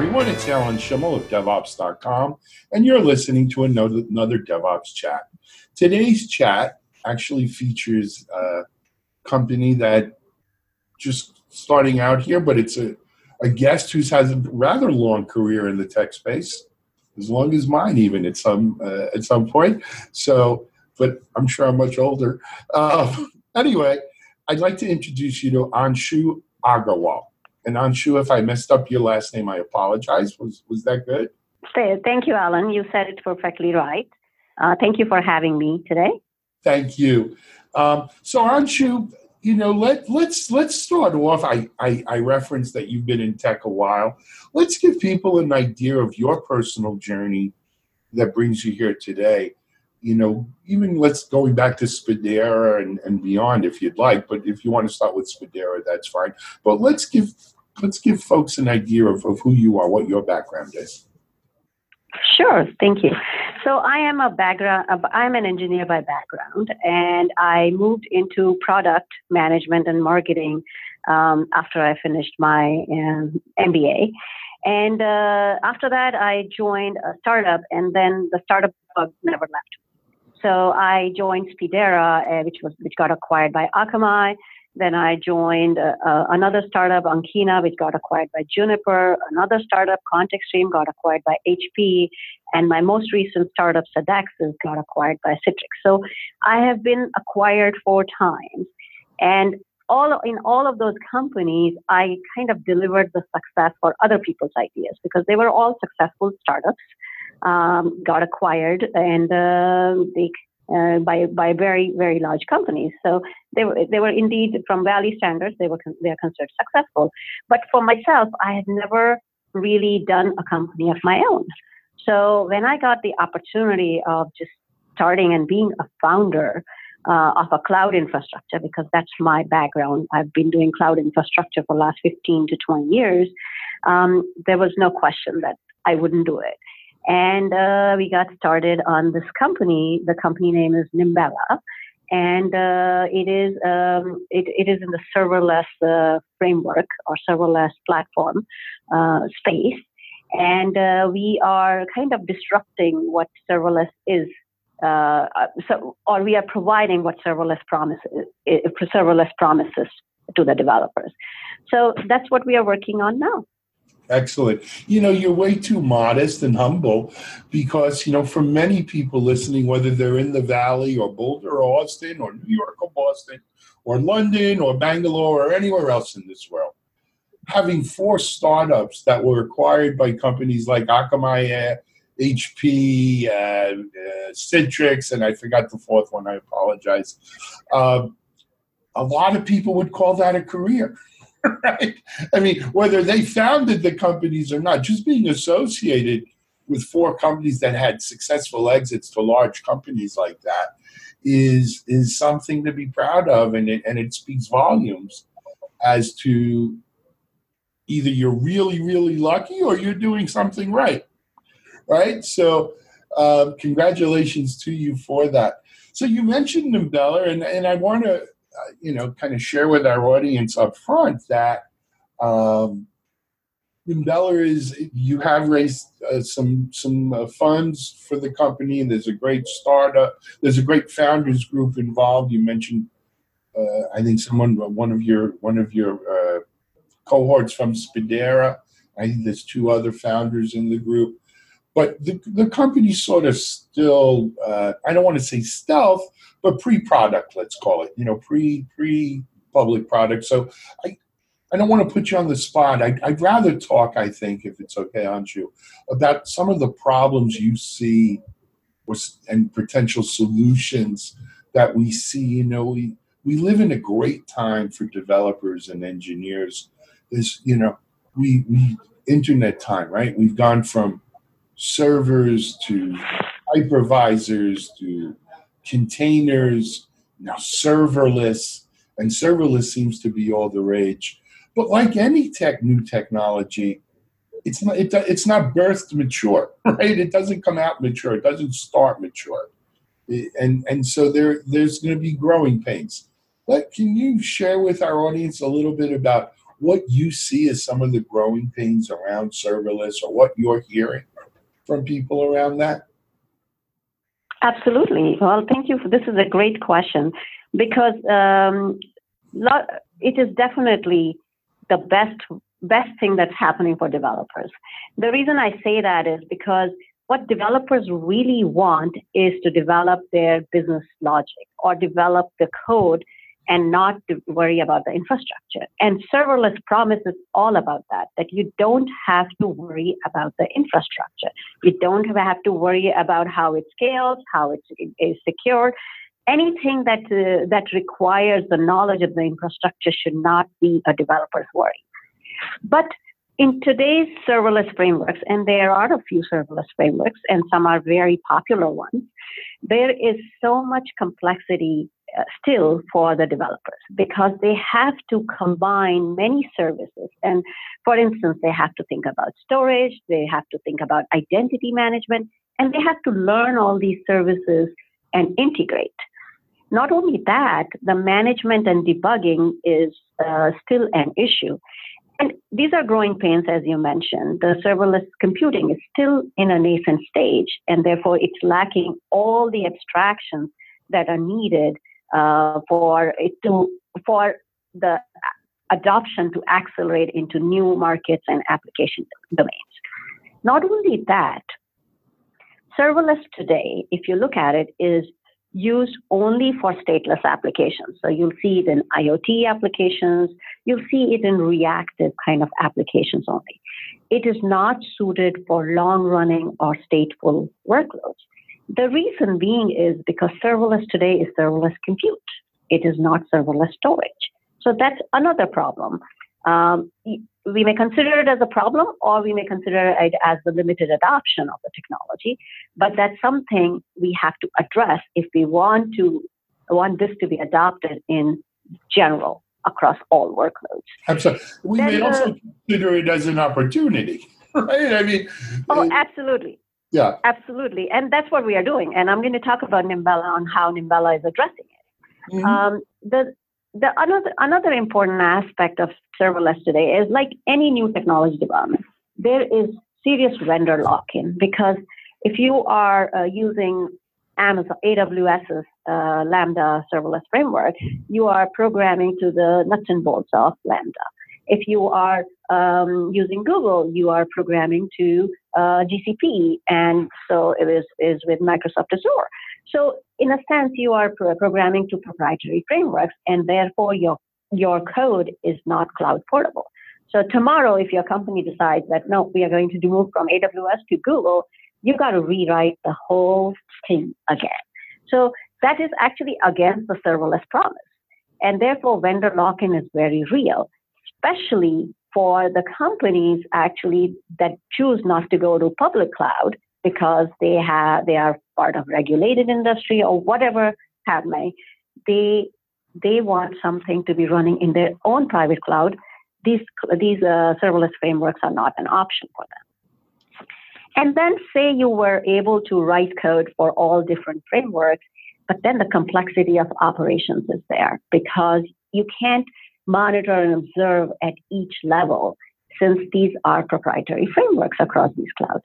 everyone. It's Alan Shimel of DevOps.com, and you're listening to another, another DevOps chat. Today's chat actually features a company that just starting out here, but it's a, a guest who's has a rather long career in the tech space, as long as mine, even at some uh, at some point. So, but I'm sure I'm much older. Uh, anyway, I'd like to introduce you to Anshu Agarwal. And Anshu, if I messed up your last name, I apologize. Was was that good? Thank you, Alan. You said it perfectly right. Uh, thank you for having me today. Thank you. Um, so, Anshu, you know, let let's let's start off. I, I I referenced that you've been in tech a while. Let's give people an idea of your personal journey that brings you here today you know, even let's going back to Speedera and, and beyond if you'd like, but if you want to start with Speedera, that's fine. But let's give let's give folks an idea of, of who you are, what your background is. Sure, thank you. So I am a background. I'm an engineer by background, and I moved into product management and marketing um, after I finished my um, MBA. And uh, after that, I joined a startup, and then the startup bug never left so I joined Speedera, uh, which was which got acquired by Akamai. Then I joined uh, uh, another startup, Ankeena, which got acquired by Juniper. Another startup, ContextStream, got acquired by HP. And my most recent startup, Cedexis, got acquired by Citrix. So I have been acquired four times. And all in all of those companies, I kind of delivered the success for other people's ideas because they were all successful startups um, got acquired and uh, they, uh, by by very very large companies. So they were they were indeed from Valley standards they were they are considered successful. But for myself, I had never really done a company of my own. So when I got the opportunity of just starting and being a founder uh, of a cloud infrastructure, because that's my background, I've been doing cloud infrastructure for the last 15 to 20 years. Um, there was no question that I wouldn't do it. And uh, we got started on this company. The company name is Nimbella, and uh, it is um, it, it is in the serverless uh, framework or serverless platform uh, space. And uh, we are kind of disrupting what serverless is. Uh, so, or we are providing what serverless promises, serverless promises to the developers. So that's what we are working on now. Excellent. You know, you're way too modest and humble because, you know, for many people listening, whether they're in the Valley or Boulder or Austin or New York or Boston or London or Bangalore or anywhere else in this world, having four startups that were acquired by companies like Akamai, HP, uh, uh, Citrix, and I forgot the fourth one, I apologize. Uh, a lot of people would call that a career right? I mean, whether they founded the companies or not, just being associated with four companies that had successful exits to large companies like that is is something to be proud of, and it, and it speaks volumes as to either you're really really lucky or you're doing something right, right? So, um, congratulations to you for that. So you mentioned Nimbella, and and I want to uh, you know, kind of share with our audience up front that um, is you have raised uh, some some uh, funds for the company, and there's a great startup. There's a great founders group involved. You mentioned, uh, I think someone one of your one of your uh, cohorts from Speedera. I think there's two other founders in the group but the, the company's sort of still uh, i don't want to say stealth but pre-product let's call it you know pre pre public product. So i i don't want to put you on the spot. I, would rather talk i think if it's okay you about some of the problems you see and potential solutions that we see. You know we we live in a great time for developers and engineers. Is you know we we internet time right? We've gone from servers to hypervisors to containers, now serverless, and serverless seems to be all the rage. But like any tech, new technology, it's not it, it's not birthed mature, right? It doesn't come out mature. It doesn't start mature, and and so there there's going to be growing pains. But can you share with our audience a little bit about what you see as some of the growing pains around serverless or what you're hearing from people around that? Absolutely. Well, thank you. For, this is a great question because um, it is definitely the best best thing that's happening for developers. The reason I say that is because what developers really want is to develop their business logic or develop the code and not to worry about the infrastructure. And serverless promises all about that, that you don't have to worry about the infrastructure. You don't have to worry about how it scales, how it is secured. Anything that, uh, that requires the knowledge of the infrastructure should not be a developer's worry. But in today's serverless frameworks, and there are a few serverless frameworks, and some are very popular ones, there is so much complexity still for the developers because they have to combine many services. And for instance, they have to think about storage, they have to think about identity management, and they have to learn all these services and integrate. Not only that, the management and debugging is uh, still an issue. And these are growing pains, as you mentioned. The serverless computing is still in a nascent stage, and therefore it's lacking all the abstractions that are needed uh, for it to for the adoption to accelerate into new markets and application domains. Not only that, serverless today, if you look at it, is used only for stateless applications. So you'll see it in IoT applications, you'll see it in reactive kind of applications only. It is not suited for long running or stateful workloads. The reason being is because serverless today is serverless compute. It is not serverless storage. So that's another problem. Um, we may consider it as a problem or we may consider it as the limited adoption of the technology, but that's something we have to address if we want to want this to be adopted in general across all workloads. Absolutely. We then, may also consider it as an opportunity, right? I mean, oh, absolutely. Yeah. Absolutely. And that's what we are doing. And I'm going to talk about Nimbella on how Nimbella is addressing it. Mm-hmm. Um, the, the another, another important aspect of serverless today is like any new technology development, there is serious vendor lock-in because if you are uh, using Amazon AWS's uh, Lambda serverless framework, you are programming to the nuts and bolts of Lambda. If you are um, using Google, you are programming to uh, GCP, and so it is, is with Microsoft Azure. So, in a sense, you are pro- programming to proprietary frameworks, and therefore your your code is not cloud portable. So tomorrow, if your company decides that no, we are going to move from AWS to Google, you've got to rewrite the whole thing again. So that is actually against the serverless promise. And therefore, vendor lock in is very real, especially for the companies actually that choose not to go to public cloud because they have they are part of regulated industry or whatever have may they they want something to be running in their own private cloud. These these uh, serverless frameworks are not an option for them. And then say you were able to write code for all different frameworks but then the complexity of operations is there because you can't monitor and observe at each level since these are proprietary frameworks across these clouds.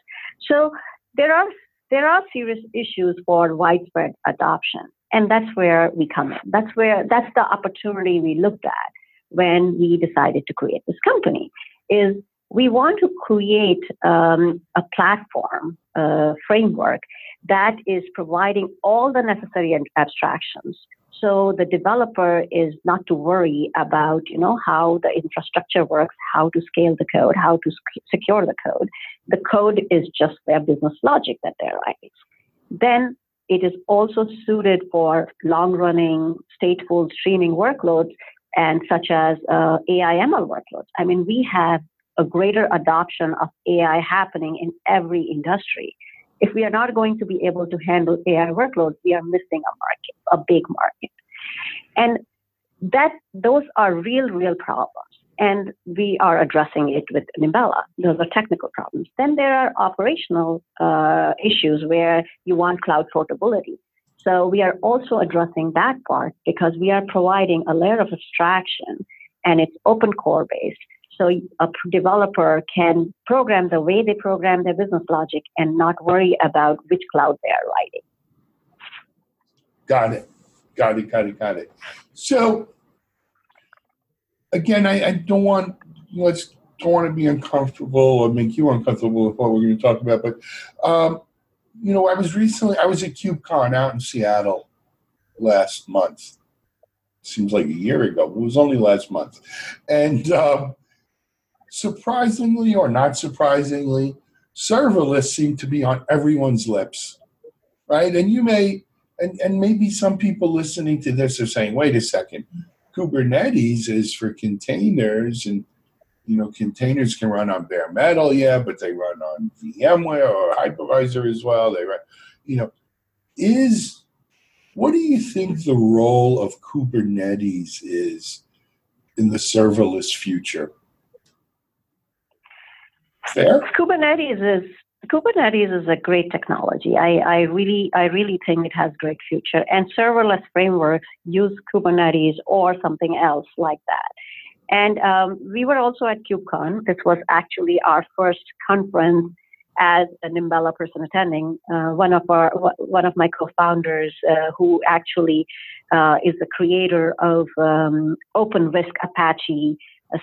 So there are there are serious issues for widespread adoption, and that's where we come in. That's where that's the opportunity we looked at when we decided to create this company. Is we want to create um, a platform uh, framework that is providing all the necessary abstractions so the developer is not to worry about, you know, how the infrastructure works, how to scale the code, how to secure the code. The code is just their business logic that they're writing. Then it is also suited for long-running stateful streaming workloads and such as uh, AI ML workloads. I mean, we have a greater adoption of AI happening in every industry if we are not going to be able to handle AI workloads, we are missing a market, a big market. And that those are real, real problems. And we are addressing it with Nimbella. Those are technical problems. Then there are operational uh, issues where you want cloud portability. So we are also addressing that part because we are providing a layer of abstraction and it's open core based. So a developer can program the way they program their business logic and not worry about which cloud they are writing. Got it. Got it. Got it. Got it. So again, I, I don't want let's don't want to be uncomfortable or make you uncomfortable with what we're going to talk about, but um, you know, I was recently I was at KubeCon out in Seattle last month. Seems like a year ago. It was only last month, and um, surprisingly or not surprisingly, serverless seemed to be on everyone's lips, right? And you may, and and maybe some people listening to this are saying, "Wait a second, Kubernetes is for containers and." you know, containers can run on bare metal, yeah, but they run on VMware or hypervisor as well. They run, you know, is what do you think the role of Kubernetes is in the serverless future? Kubernetes is Kubernetes is a great technology. I, I really I really think it has great future. And serverless frameworks use Kubernetes or something else like that. And um, we were also at KubeCon. This was actually our first conference as a Nimbella person attending. Uh, one of our one of my co-founders, uh, who actually uh, is the creator of um, OpenWhisk Apache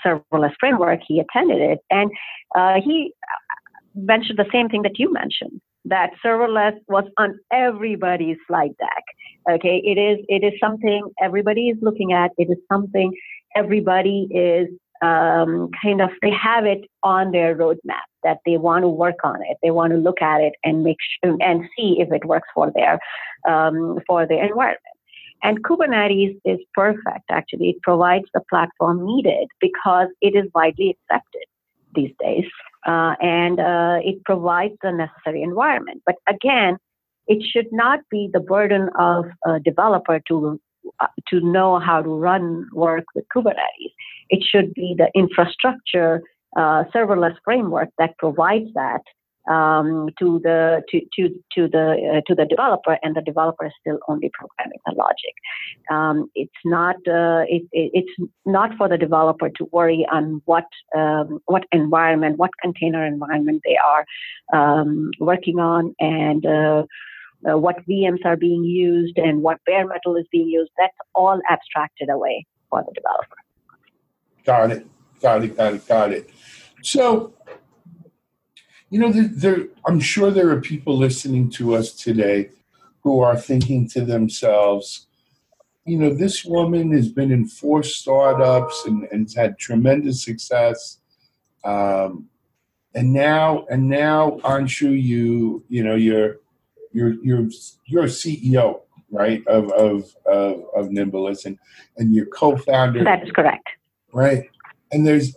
serverless framework, he attended it, and uh, he mentioned the same thing that you mentioned. That serverless was on everybody's slide deck. Okay, it is it is something everybody is looking at. It is something everybody is um, kind of they have it on their roadmap that they want to work on it. They want to look at it and make sure, and see if it works for their um, for their environment. And Kubernetes is perfect. Actually, it provides the platform needed because it is widely accepted these days, uh, and uh, it provides the necessary environment. But again, it should not be the burden of a developer to uh, to know how to run work with Kubernetes. It should be the infrastructure uh, serverless framework that provides that um, to the to to to the uh, to the developer, and the developer is still only programming the logic. Um, it's not uh, it, it, it's not for the developer to worry on what um, what environment, what container environment they are um, working on, and uh, uh, what VMs are being used and what bare metal is being used. That's all abstracted away for the developer. Got it. Got it. Got it. Got it. So, you know, there, there, I'm sure there are people listening to us today who are thinking to themselves, you know, this woman has been in four startups and, and has had tremendous success. Um, and now, and now, Anshu, you, you know, you're you're you're you're a CEO, right? Of of of, of Nimbellus, and and you're co-founder. That is correct. Right, and there's.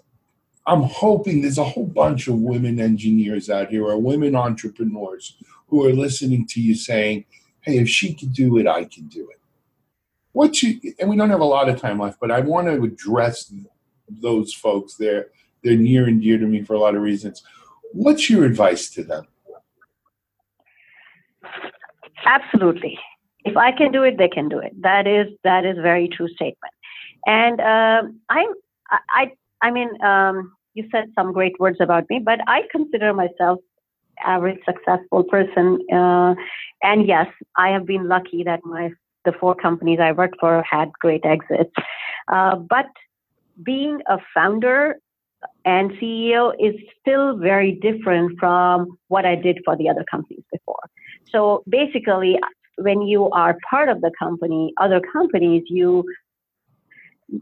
I'm hoping there's a whole bunch of women engineers out here or women entrepreneurs who are listening to you saying, "Hey, if she can do it, I can do it." What you and we don't have a lot of time left, but I want to address those folks. They're they're near and dear to me for a lot of reasons. What's your advice to them? Absolutely. If I can do it, they can do it. That is that is very true statement. And um, I'm I I mean um, you said some great words about me, but I consider myself average successful person. Uh, and yes, I have been lucky that my the four companies I worked for had great exits. Uh, but being a founder and CEO is still very different from what I did for the other companies before. So basically, when you are part of the company, other companies, you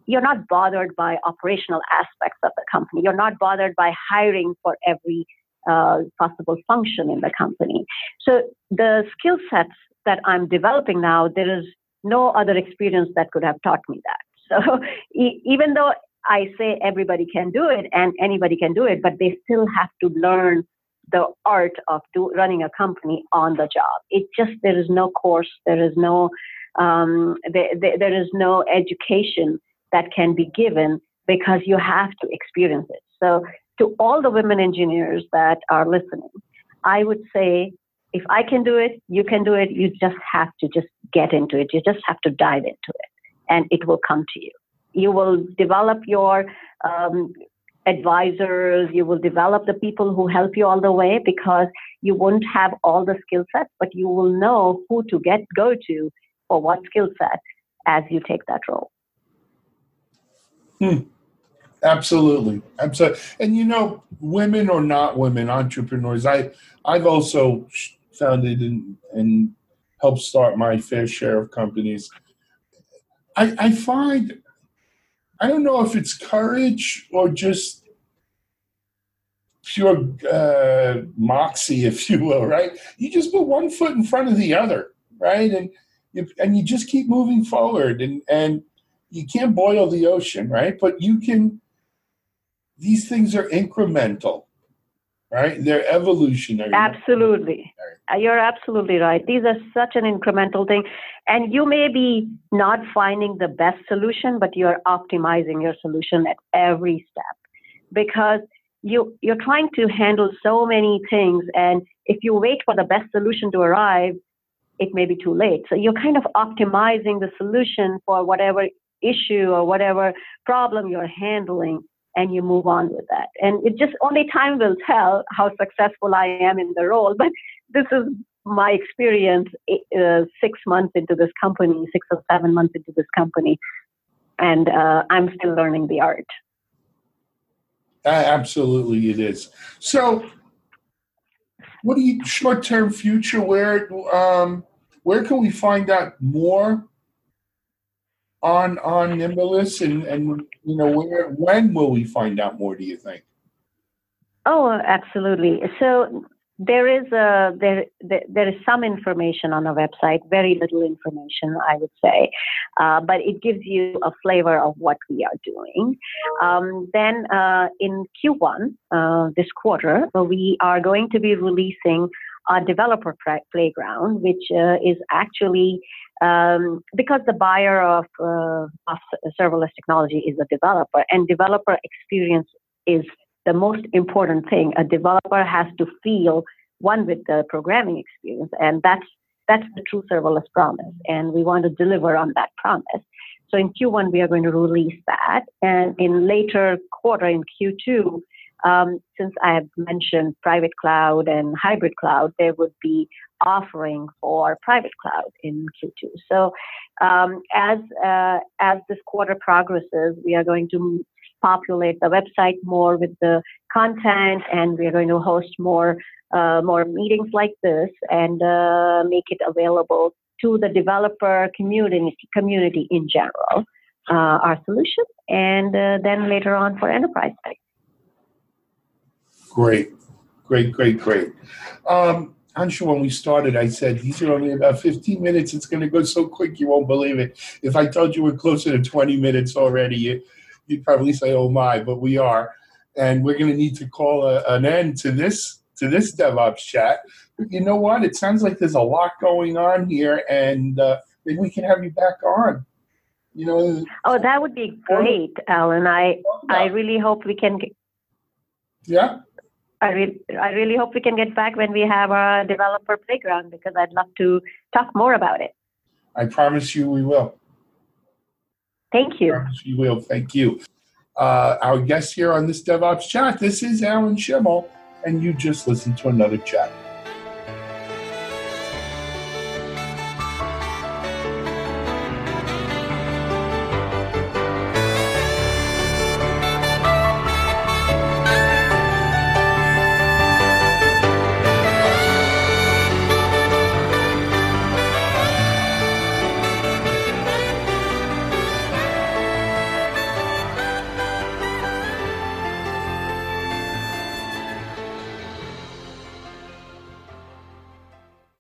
you're not bothered by operational aspects of the company. You're not bothered by hiring for every uh, possible function in the company. So the skill sets that I'm developing now, there is no other experience that could have taught me that. So even though I say everybody can do it and anybody can do it, but they still have to learn the art of do, running a company on the job. It just there is no course, there is no um, there, there, there is no education that can be given because you have to experience it. So to all the women engineers that are listening, I would say if I can do it, you can do it. You just have to just get into it. You just have to dive into it, and it will come to you. You will develop your um, advisors, you will develop the people who help you all the way because you won't have all the skill sets, but you will know who to get go to for what skill set as you take that role. Hmm. Absolutely, absolutely. And you know, women or not women entrepreneurs, I I've also founded and, and helped start my fair share of companies. I, I find I don't know if it's courage or just pure uh, moxie, if you will, right? You just put one foot in front of the other, right? And you, and you just keep moving forward, and and you can't boil the ocean, right? But you can. These things are incremental, right? They're evolutionary. Absolutely. Uh, you're absolutely right. These are such an incremental thing. And you may be not finding the best solution, but you're optimizing your solution at every step because you, you're trying to handle so many things. And if you wait for the best solution to arrive, it may be too late. So you're kind of optimizing the solution for whatever issue or whatever problem you're handling and you move on with that. And it just only time will tell how successful I am in the role. But this is my experience uh, six months into this company, six or seven months into this company, and uh, I'm still learning the art. Absolutely, it is. So, what do you short term future? Where um, where can we find out more on on Nimbulus, and and you know where when will we find out more? Do you think? Oh, absolutely. So there is a there, there, there is some information on our website very little information i would say uh, but it gives you a flavor of what we are doing um, then uh, in q1 uh, this quarter we are going to be releasing a developer playground which uh, is actually um, because the buyer of, uh, of serverless technology is a developer and developer experience is the most important thing. A developer has to feel one with the programming experience, and that's that's the true serverless promise. And we want to deliver on that promise. So in Q1 we are going to release that, and in later quarter in Q2. Um, since I have mentioned private cloud and hybrid cloud, there would be offering for private cloud in Q2. So um, as uh, as this quarter progresses, we are going to populate the website more with the content, and we're going to host more uh, more meetings like this and uh, make it available to the developer community community in general. Uh, our solution, and uh, then later on for enterprise site. Great, great, great, great. Um, Anshu, when we started, I said these are only about 15 minutes. It's going to go so quick you won't believe it. If I told you we're closer to 20 minutes already, you, you'd probably say, "Oh my!" But we are, and we're going to need to call a, an end to this to this DevOps chat. But you know what? It sounds like there's a lot going on here, and uh, maybe we can have you back on. You know. Oh, that would be great, Alan. I I really hope we can. Get, yeah. I, re- I really hope we can get back when we have our developer playground because I'd love to talk more about it. I promise you we will. Thank you. You will. Thank you. Uh, our guest here on this DevOps chat, this is Alan Shimel, and you just listened to another chat.